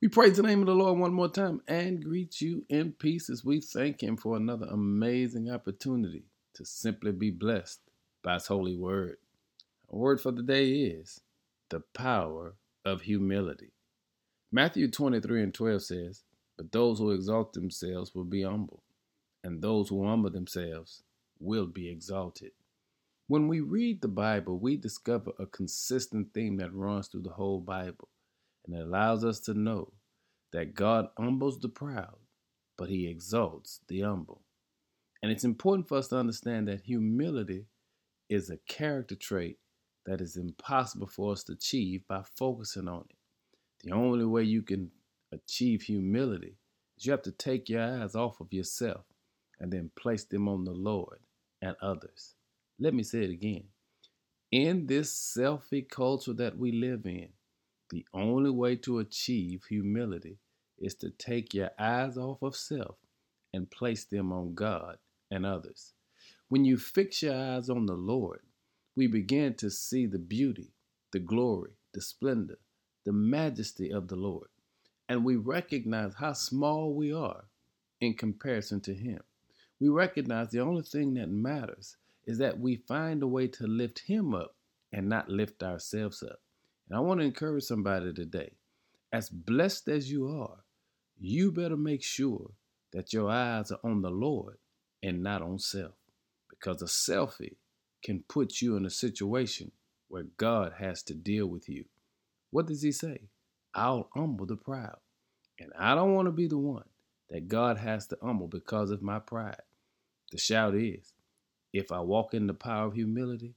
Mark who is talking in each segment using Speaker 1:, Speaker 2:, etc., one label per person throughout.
Speaker 1: We praise the name of the Lord one more time and greet you in peace as we thank Him for another amazing opportunity to simply be blessed by His holy word. Our word for the day is the power of humility. Matthew 23 and 12 says, But those who exalt themselves will be humbled, and those who humble themselves will be exalted. When we read the Bible, we discover a consistent theme that runs through the whole Bible and it allows us to know that God humbles the proud, but he exalts the humble. And it's important for us to understand that humility is a character trait that is impossible for us to achieve by focusing on it. The only way you can achieve humility is you have to take your eyes off of yourself and then place them on the Lord and others. Let me say it again. In this selfie culture that we live in, the only way to achieve humility is to take your eyes off of self and place them on God and others. When you fix your eyes on the Lord, we begin to see the beauty, the glory, the splendor, the majesty of the Lord. And we recognize how small we are in comparison to Him. We recognize the only thing that matters is that we find a way to lift Him up and not lift ourselves up. And I want to encourage somebody today. As blessed as you are, you better make sure that your eyes are on the Lord and not on self. Because a selfie can put you in a situation where God has to deal with you. What does he say? I'll humble the proud. And I don't want to be the one that God has to humble because of my pride. The shout is, if I walk in the power of humility,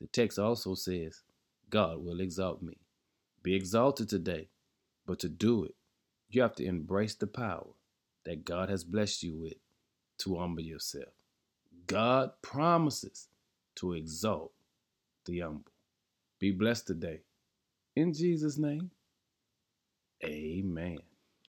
Speaker 1: the text also says, God will exalt me. Be exalted today, but to do it, you have to embrace the power that God has blessed you with to humble yourself. God promises to exalt the humble. Be blessed today. In Jesus' name, amen.